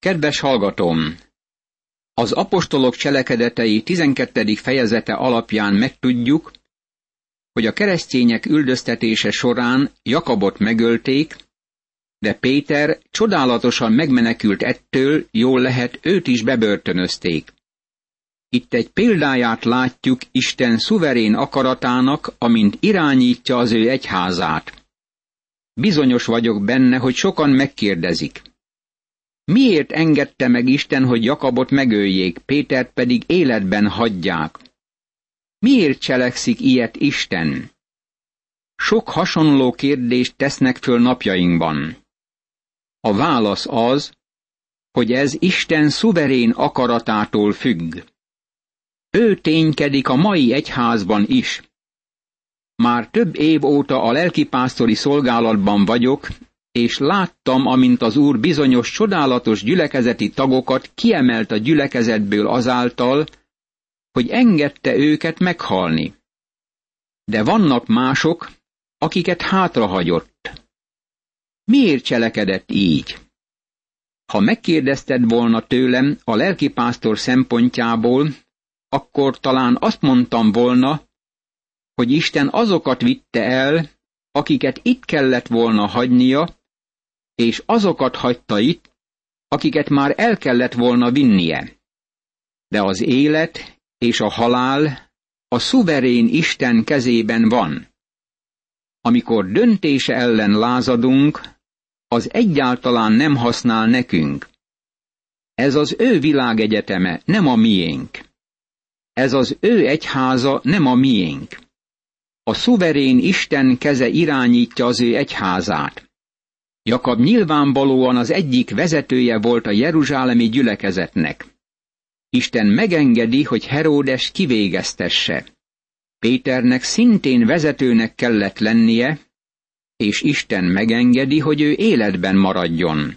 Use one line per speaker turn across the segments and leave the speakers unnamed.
Kedves hallgatom! Az apostolok cselekedetei 12. fejezete alapján megtudjuk, hogy a keresztények üldöztetése során Jakabot megölték, de Péter csodálatosan megmenekült ettől, jól lehet, őt is bebörtönözték. Itt egy példáját látjuk Isten szuverén akaratának, amint irányítja az ő egyházát. Bizonyos vagyok benne, hogy sokan megkérdezik. Miért engedte meg Isten, hogy Jakabot megöljék, Pétert pedig életben hagyják? Miért cselekszik ilyet Isten? Sok hasonló kérdést tesznek föl napjainkban. A válasz az, hogy ez Isten szuverén akaratától függ. Ő ténykedik a mai egyházban is. Már több év óta a lelkipásztori szolgálatban vagyok, és láttam, amint az Úr bizonyos csodálatos gyülekezeti tagokat kiemelt a gyülekezetből azáltal, hogy engedte őket meghalni. De vannak mások, akiket hátrahagyott. Miért cselekedett így? Ha megkérdezted volna tőlem a lelkipásztor szempontjából, akkor talán azt mondtam volna, hogy Isten azokat vitte el, akiket itt kellett volna hagynia, és azokat hagyta itt, akiket már el kellett volna vinnie. De az élet és a halál a szuverén Isten kezében van. Amikor döntése ellen lázadunk, az egyáltalán nem használ nekünk. Ez az ő világegyeteme, nem a miénk. Ez az ő egyháza, nem a miénk. A szuverén Isten keze irányítja az ő egyházát. Jakab nyilvánvalóan az egyik vezetője volt a jeruzsálemi gyülekezetnek. Isten megengedi, hogy Heródes kivégeztesse. Péternek szintén vezetőnek kellett lennie, és Isten megengedi, hogy ő életben maradjon.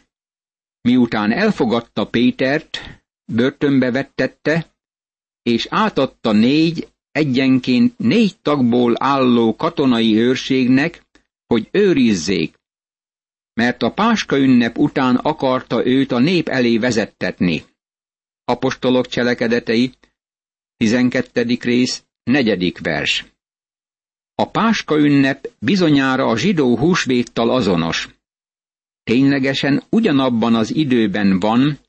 Miután elfogadta Pétert, börtönbe vettette, és átadta négy, egyenként négy tagból álló katonai őrségnek, hogy őrizzék, mert a Páska ünnep után akarta őt a nép elé vezettetni. Apostolok cselekedetei, 12. rész, 4. vers. A Páska ünnep bizonyára a zsidó húsvéttal azonos. Ténylegesen ugyanabban az időben van,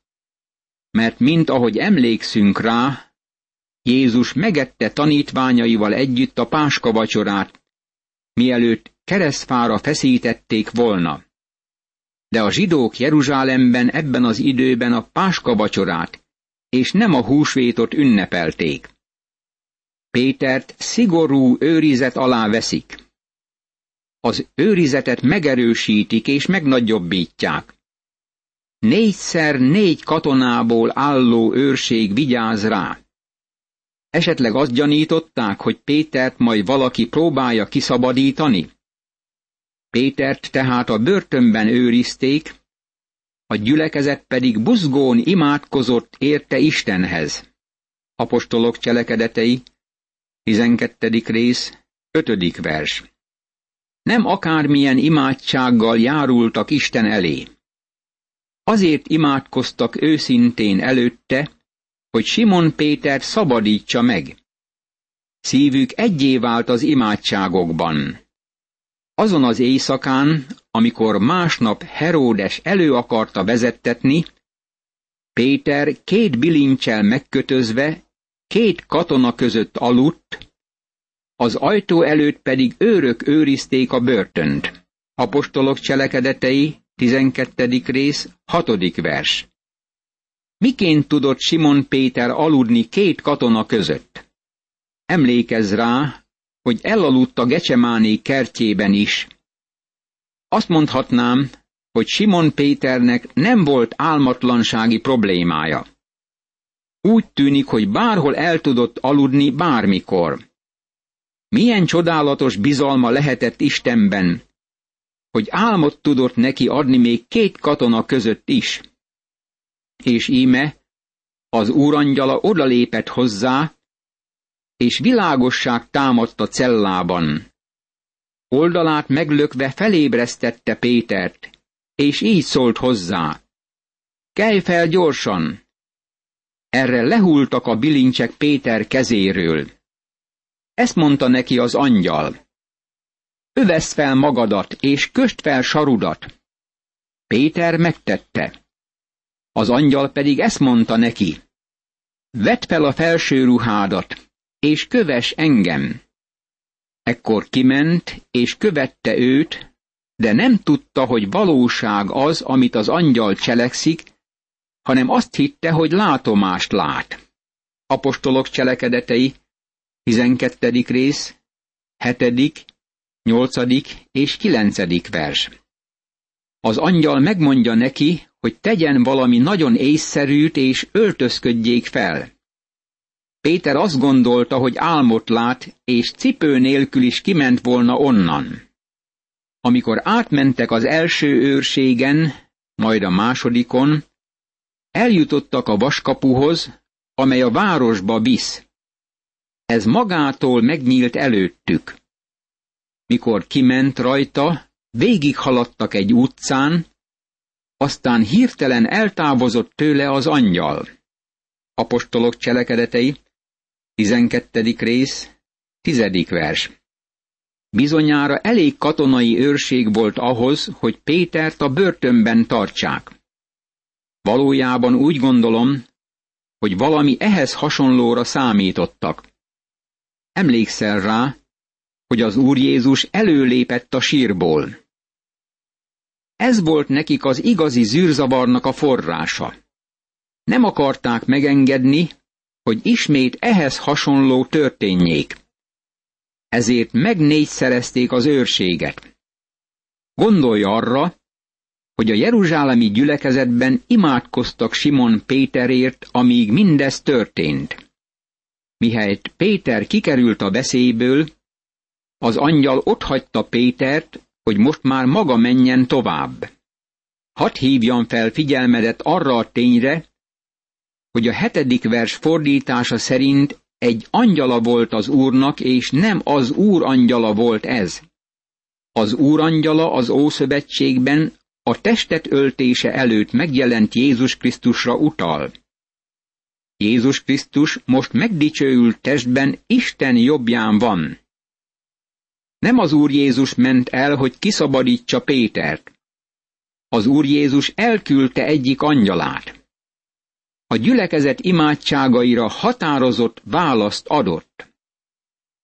mert mint ahogy emlékszünk rá, Jézus megette tanítványaival együtt a páska vacsorát, mielőtt keresztfára feszítették volna de a zsidók Jeruzsálemben ebben az időben a páska vacsorát, és nem a húsvétot ünnepelték. Pétert szigorú őrizet alá veszik. Az őrizetet megerősítik és megnagyobbítják. Négyszer négy katonából álló őrség vigyáz rá. Esetleg azt gyanították, hogy Pétert majd valaki próbálja kiszabadítani? Pétert tehát a börtönben őrizték, a gyülekezet pedig buzgón imádkozott érte Istenhez. Apostolok cselekedetei, 12. rész, 5. vers. Nem akármilyen imádsággal járultak Isten elé. Azért imádkoztak őszintén előtte, hogy Simon Péter szabadítsa meg. Szívük egyé vált az imádságokban. Azon az éjszakán, amikor másnap Heródes elő akarta vezettetni, Péter két bilincsel megkötözve, két katona között aludt, az ajtó előtt pedig őrök őrizték a börtönt. Apostolok cselekedetei, 12. rész, 6. vers. Miként tudott Simon Péter aludni két katona között? Emlékezz rá, hogy elaludt a Gecsemáné kertjében is. Azt mondhatnám, hogy Simon Péternek nem volt álmatlansági problémája. Úgy tűnik, hogy bárhol el tudott aludni bármikor. Milyen csodálatos bizalma lehetett Istenben, hogy álmot tudott neki adni még két katona között is. És íme, az úrangyala odalépett hozzá, és világosság támadt a cellában. Oldalát meglökve felébresztette Pétert, és így szólt hozzá. kelj fel gyorsan! Erre lehultak a bilincsek Péter kezéről. Ezt mondta neki az angyal. Övesz fel magadat, és köst fel sarudat. Péter megtette. Az angyal pedig ezt mondta neki. Vedd fel a felső ruhádat, és köves engem. Ekkor kiment, és követte őt, de nem tudta, hogy valóság az, amit az angyal cselekszik, hanem azt hitte, hogy látomást lát. Apostolok cselekedetei, 12. rész, 7., 8. és 9. vers. Az angyal megmondja neki, hogy tegyen valami nagyon észszerűt és öltözködjék fel. Péter azt gondolta, hogy álmot lát, és cipő nélkül is kiment volna onnan. Amikor átmentek az első őrségen, majd a másodikon, eljutottak a vaskapuhoz, amely a városba visz. Ez magától megnyílt előttük. Mikor kiment rajta, végighaladtak egy utcán, aztán hirtelen eltávozott tőle az angyal. Apostolok cselekedetei, 12. rész, 10. vers. Bizonyára elég katonai őrség volt ahhoz, hogy Pétert a börtönben tartsák. Valójában úgy gondolom, hogy valami ehhez hasonlóra számítottak. Emlékszel rá, hogy az Úr Jézus előlépett a sírból. Ez volt nekik az igazi zűrzavarnak a forrása. Nem akarták megengedni, hogy ismét ehhez hasonló történjék. Ezért megnégyszerezték az őrséget. Gondolj arra, hogy a jeruzsálemi gyülekezetben imádkoztak Simon Péterért, amíg mindez történt. Mihelyt Péter kikerült a beszélyből, az angyal otthagyta Pétert, hogy most már maga menjen tovább. Hadd hívjam fel figyelmedet arra a tényre, hogy a hetedik vers fordítása szerint egy angyala volt az úrnak, és nem az úr angyala volt ez. Az úr angyala az Ószövetségben a testet öltése előtt megjelent Jézus Krisztusra utal. Jézus Krisztus most megdicsőült testben Isten jobbján van. Nem az Úr Jézus ment el, hogy kiszabadítsa Pétert. Az Úr Jézus elküldte egyik angyalát. A gyülekezet imádságaira határozott választ adott.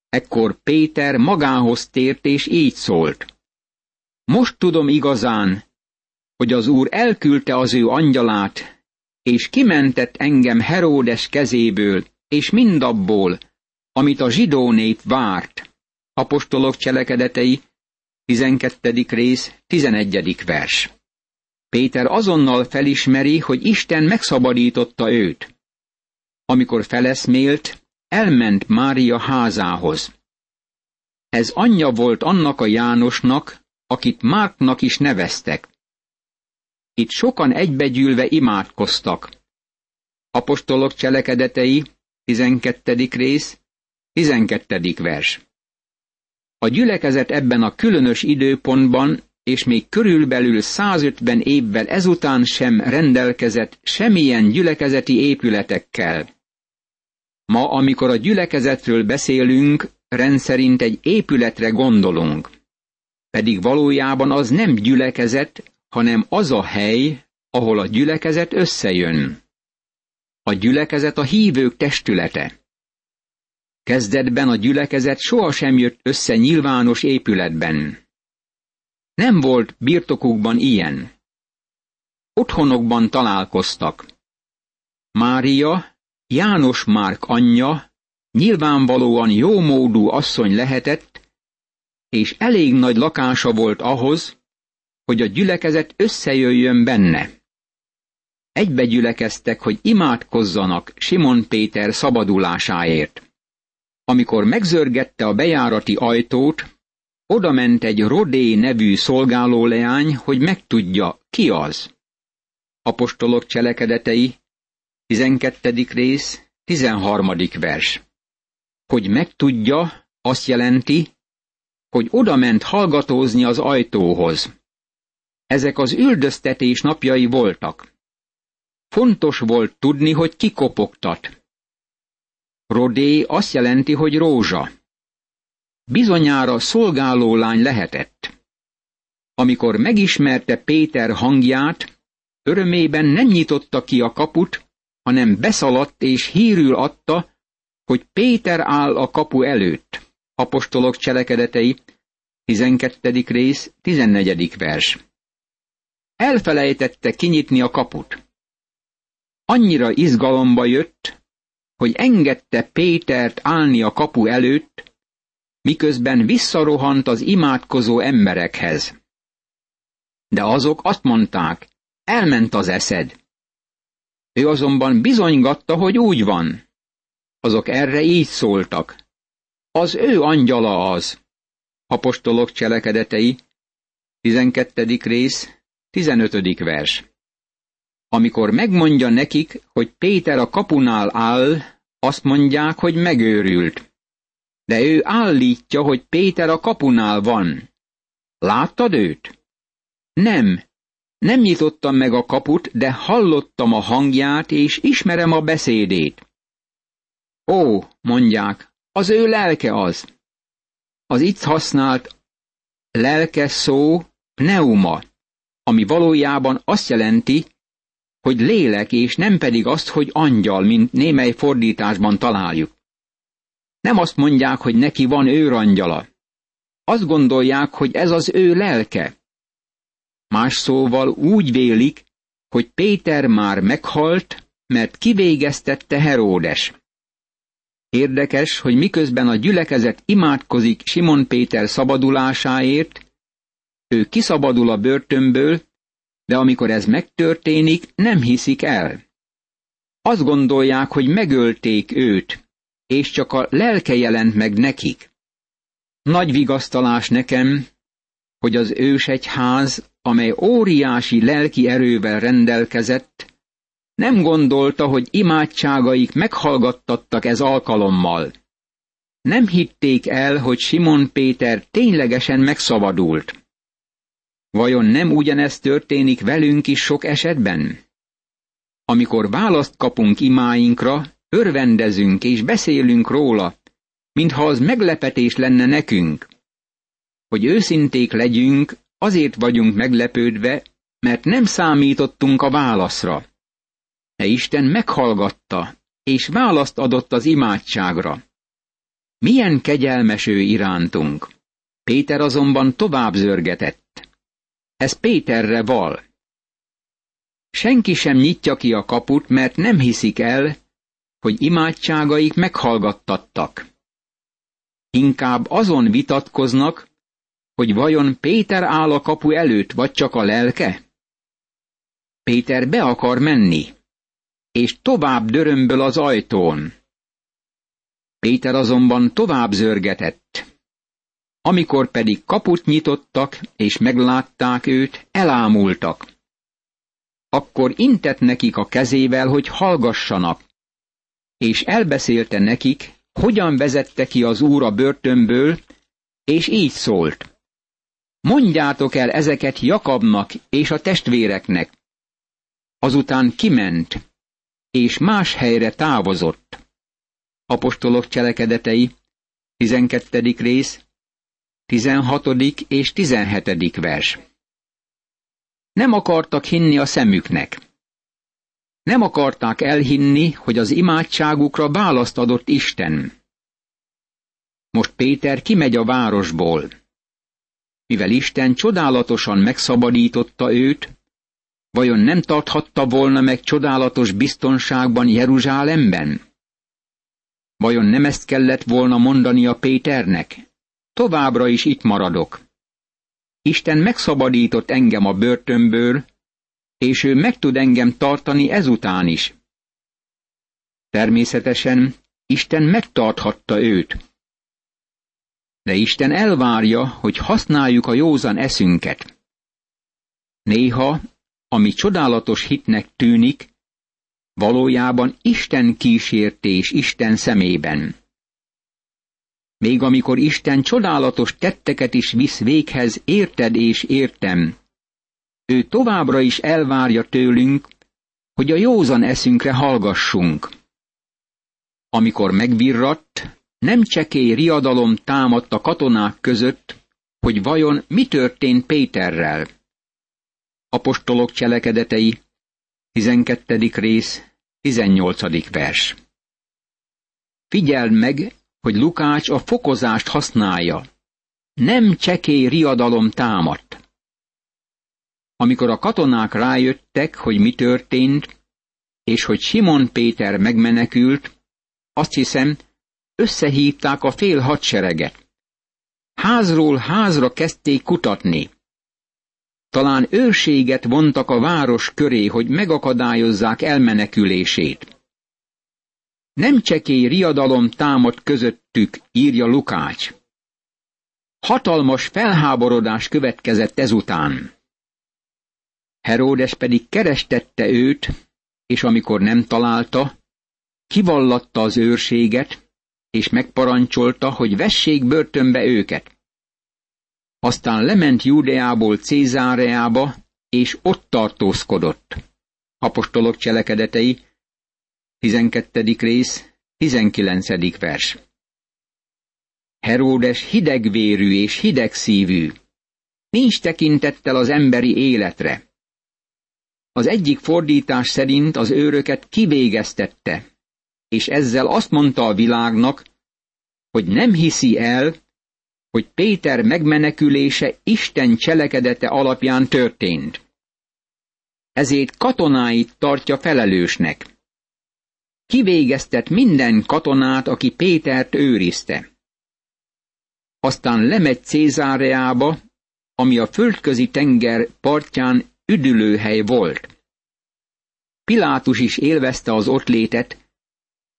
Ekkor Péter magához tért és így szólt. Most tudom igazán, hogy az Úr elküldte az ő angyalát, és kimentett engem Heródes kezéből, és mindabból, amit a zsidó nép várt, Apostolok cselekedetei, 12. rész, 11. vers. Péter azonnal felismeri, hogy Isten megszabadította őt. Amikor feleszmélt, elment Mária házához. Ez anyja volt annak a Jánosnak, akit Márknak is neveztek. Itt sokan egybegyűlve imádkoztak. Apostolok cselekedetei, 12. rész, 12. vers. A gyülekezet ebben a különös időpontban és még körülbelül 150 évvel ezután sem rendelkezett semmilyen gyülekezeti épületekkel. Ma, amikor a gyülekezetről beszélünk, rendszerint egy épületre gondolunk. Pedig valójában az nem gyülekezet, hanem az a hely, ahol a gyülekezet összejön. A gyülekezet a hívők testülete. Kezdetben a gyülekezet sohasem jött össze nyilvános épületben. Nem volt birtokukban ilyen. Otthonokban találkoztak. Mária, János Márk anyja, nyilvánvalóan jómódú asszony lehetett, és elég nagy lakása volt ahhoz, hogy a gyülekezet összejöjjön benne. Egybe gyülekeztek, hogy imádkozzanak Simon Péter szabadulásáért. Amikor megzörgette a bejárati ajtót, oda ment egy Rodé nevű szolgálóleány, hogy megtudja, ki az. Apostolok cselekedetei, 12. rész, 13. vers. Hogy megtudja, azt jelenti, hogy oda ment hallgatózni az ajtóhoz. Ezek az üldöztetés napjai voltak. Fontos volt tudni, hogy ki kopogtat. Rodé azt jelenti, hogy rózsa. Bizonyára szolgáló lány lehetett. Amikor megismerte Péter hangját, örömében nem nyitotta ki a kaput, hanem beszaladt és hírül adta, hogy Péter áll a kapu előtt. Apostolok cselekedetei, 12. rész, 14. vers. Elfelejtette kinyitni a kaput. Annyira izgalomba jött, hogy engedte Pétert állni a kapu előtt, miközben visszarohant az imádkozó emberekhez. De azok azt mondták, elment az eszed. Ő azonban bizonygatta, hogy úgy van. Azok erre így szóltak. Az ő angyala az. Apostolok cselekedetei, 12. rész, 15. vers. Amikor megmondja nekik, hogy Péter a kapunál áll, azt mondják, hogy megőrült. De ő állítja, hogy Péter a kapunál van. Láttad őt? Nem, nem nyitottam meg a kaput, de hallottam a hangját, és ismerem a beszédét. Ó, mondják, az ő lelke az. Az itt használt lelke szó pneuma, ami valójában azt jelenti, hogy lélek, és nem pedig azt, hogy angyal, mint némely fordításban találjuk. Nem azt mondják, hogy neki van őrangyala. Azt gondolják, hogy ez az ő lelke. Más szóval úgy vélik, hogy Péter már meghalt, mert kivégeztette Heródes. Érdekes, hogy miközben a gyülekezet imádkozik Simon Péter szabadulásáért, ő kiszabadul a börtönből, de amikor ez megtörténik, nem hiszik el. Azt gondolják, hogy megölték őt, és csak a lelke jelent meg nekik. Nagy vigasztalás nekem, hogy az ősegyház, amely óriási lelki erővel rendelkezett, nem gondolta, hogy imádságaik meghallgattattak ez alkalommal. Nem hitték el, hogy Simon Péter ténylegesen megszabadult. Vajon nem ugyanezt történik velünk is sok esetben? Amikor választ kapunk imáinkra, örvendezünk és beszélünk róla, mintha az meglepetés lenne nekünk. Hogy őszinték legyünk, azért vagyunk meglepődve, mert nem számítottunk a válaszra. De Isten meghallgatta, és választ adott az imádságra. Milyen kegyelmes ő irántunk! Péter azonban tovább zörgetett. Ez Péterre val. Senki sem nyitja ki a kaput, mert nem hiszik el, hogy imádságaik meghallgattattak. Inkább azon vitatkoznak, hogy vajon Péter áll a kapu előtt, vagy csak a lelke? Péter be akar menni, és tovább dörömböl az ajtón. Péter azonban tovább zörgetett. Amikor pedig kaput nyitottak, és meglátták őt, elámultak. Akkor intett nekik a kezével, hogy hallgassanak, és elbeszélte nekik, hogyan vezette ki az úr a börtönből, és így szólt. Mondjátok el ezeket Jakabnak és a testvéreknek. Azután kiment, és más helyre távozott. Apostolok cselekedetei, 12. rész, 16. és 17. vers. Nem akartak hinni a szemüknek. Nem akarták elhinni, hogy az imádságukra választ adott Isten. Most Péter kimegy a városból. Mivel Isten csodálatosan megszabadította őt, vajon nem tarthatta volna meg csodálatos biztonságban Jeruzsálemben? Vajon nem ezt kellett volna mondani a Péternek? Továbbra is itt maradok. Isten megszabadított engem a börtönből, és ő meg tud engem tartani ezután is. Természetesen Isten megtarthatta őt. De Isten elvárja, hogy használjuk a józan eszünket. Néha, ami csodálatos hitnek tűnik, valójában Isten kísértés Isten szemében. Még amikor Isten csodálatos tetteket is visz véghez, érted és értem, ő továbbra is elvárja tőlünk, hogy a józan eszünkre hallgassunk. Amikor megvirratt, nem csekély riadalom támadt a katonák között, hogy vajon mi történt Péterrel. Apostolok cselekedetei, 12. rész, 18. vers. Figyeld meg, hogy Lukács a fokozást használja. Nem csekély riadalom támadt. Amikor a katonák rájöttek, hogy mi történt, és hogy Simon Péter megmenekült, azt hiszem, összehívták a fél hadsereget. Házról házra kezdték kutatni. Talán őrséget vontak a város köré, hogy megakadályozzák elmenekülését. Nem csekély riadalom támad közöttük, írja Lukács. Hatalmas felháborodás következett ezután. Heródes pedig kerestette őt, és amikor nem találta, kivallatta az őrséget, és megparancsolta, hogy vessék börtönbe őket. Aztán lement Júdeából Cézáreába, és ott tartózkodott. Apostolok cselekedetei, 12. rész, 19. vers. Heródes hidegvérű és hidegszívű. Nincs tekintettel az emberi életre. Az egyik fordítás szerint az őröket kivégeztette, és ezzel azt mondta a világnak, hogy nem hiszi el, hogy Péter megmenekülése Isten cselekedete alapján történt. Ezért katonáit tartja felelősnek. Kivégeztet minden katonát, aki Pétert őrizte. Aztán lemegy Cézáreába, ami a földközi tenger partján üdülőhely volt. Pilátus is élvezte az ott létet,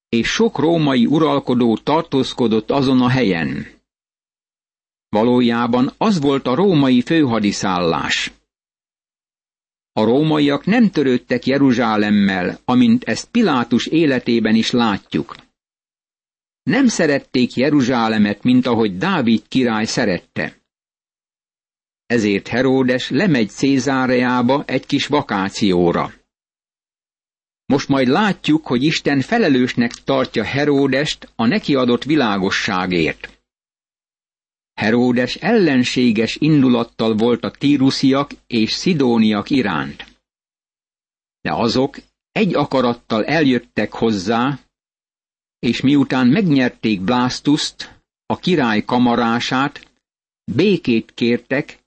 és sok római uralkodó tartózkodott azon a helyen. Valójában az volt a római főhadiszállás. A rómaiak nem törődtek Jeruzsálemmel, amint ezt Pilátus életében is látjuk. Nem szerették Jeruzsálemet, mint ahogy Dávid király szerette. Ezért Heródes lemegy Cézáreába egy kis vakációra. Most majd látjuk, hogy Isten felelősnek tartja Heródest a neki adott világosságért. Heródes ellenséges indulattal volt a tírusziak és szidóniak iránt. De azok egy akarattal eljöttek hozzá, és miután megnyerték Blastuszt, a király kamarását, békét kértek,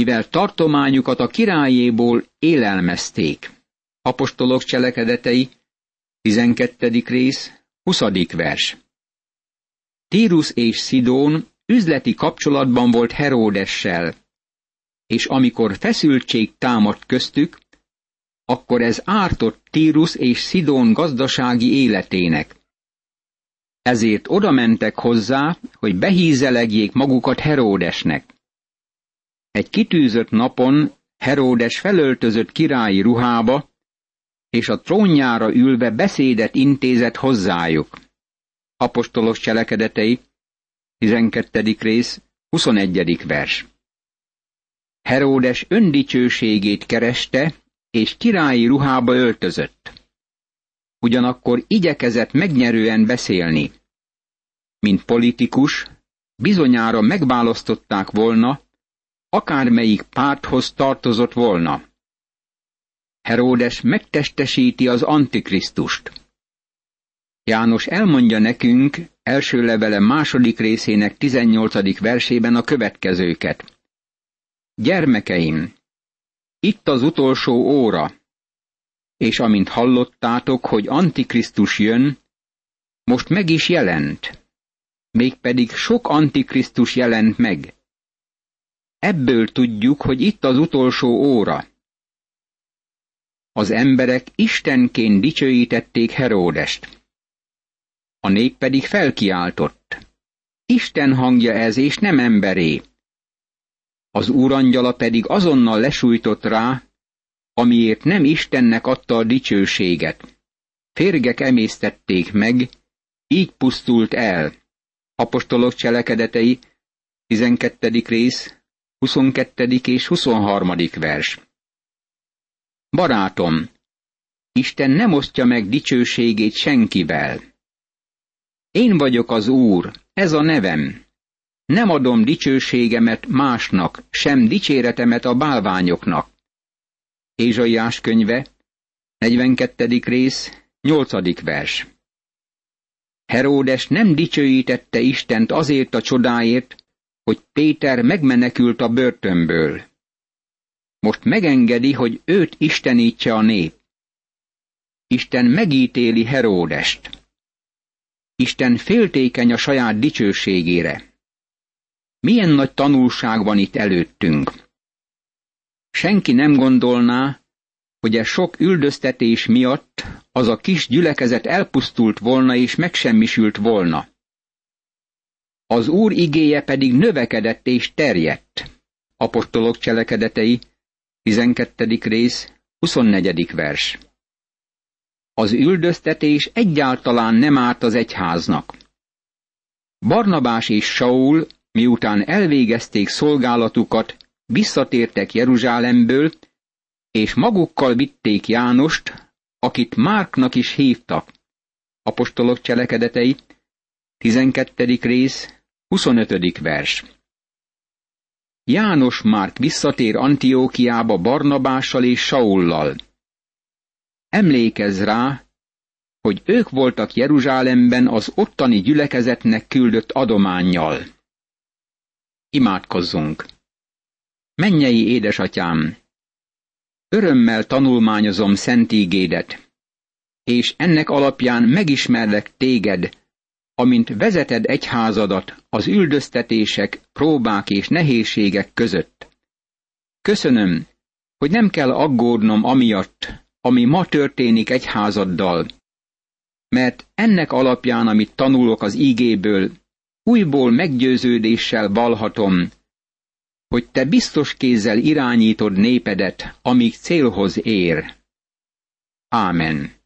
mivel tartományukat a királyéból élelmezték. Apostolok cselekedetei, 12. rész, 20. vers. Tírus és Szidón üzleti kapcsolatban volt Heródessel, és amikor feszültség támadt köztük, akkor ez ártott Tírus és Szidón gazdasági életének. Ezért odamentek hozzá, hogy behízelegjék magukat Heródesnek. Egy kitűzött napon Heródes felöltözött királyi ruhába, és a trónjára ülve beszédet intézett hozzájuk. Apostolos cselekedetei, 12. rész, 21. vers. Heródes öndicsőségét kereste, és királyi ruhába öltözött. Ugyanakkor igyekezett megnyerően beszélni. Mint politikus, bizonyára megválasztották volna, akármelyik párthoz tartozott volna. Heródes megtestesíti az Antikrisztust. János elmondja nekünk első levele második részének 18. versében a következőket. Gyermekeim, itt az utolsó óra, és amint hallottátok, hogy Antikrisztus jön, most meg is jelent, mégpedig sok Antikrisztus jelent meg. Ebből tudjuk, hogy itt az utolsó óra. Az emberek istenként dicsőítették Heródest. A nép pedig felkiáltott. Isten hangja ez, és nem emberé. Az úrangyala pedig azonnal lesújtott rá, amiért nem Istennek adta a dicsőséget. Férgek emésztették meg, így pusztult el. Apostolok cselekedetei, 12. rész, 22. és 23. vers. Barátom, Isten nem osztja meg dicsőségét senkivel. Én vagyok az Úr, ez a nevem. Nem adom dicsőségemet másnak, sem dicséretemet a bálványoknak. Ézsaiás könyve, 42. rész, 8. vers. Heródes nem dicsőítette Istent azért a csodáért, hogy Péter megmenekült a börtönből. Most megengedi, hogy őt istenítse a nép. Isten megítéli Heródest. Isten féltékeny a saját dicsőségére. Milyen nagy tanulság van itt előttünk. Senki nem gondolná, hogy e sok üldöztetés miatt az a kis gyülekezet elpusztult volna és megsemmisült volna. Az Úr igéje pedig növekedett és terjedt. Apostolok cselekedetei, 12. rész, 24. vers. Az üldöztetés egyáltalán nem árt az egyháznak. Barnabás és Saul, miután elvégezték szolgálatukat, visszatértek Jeruzsálemből, és magukkal vitték Jánost, akit Márknak is hívtak. Apostolok cselekedetei, 12. rész, 25. vers. János Márk visszatér Antiókiába Barnabással és Saullal. Emlékezz rá, hogy ők voltak Jeruzsálemben az ottani gyülekezetnek küldött adománnyal. Imádkozzunk! Mennyei édesatyám! Örömmel tanulmányozom szent ígédet, és ennek alapján megismerlek téged, amint vezeted egyházadat az üldöztetések, próbák és nehézségek között. Köszönöm, hogy nem kell aggódnom amiatt, ami ma történik egyházaddal, mert ennek alapján, amit tanulok az ígéből, újból meggyőződéssel valhatom, hogy te biztos kézzel irányítod népedet, amíg célhoz ér. Ámen.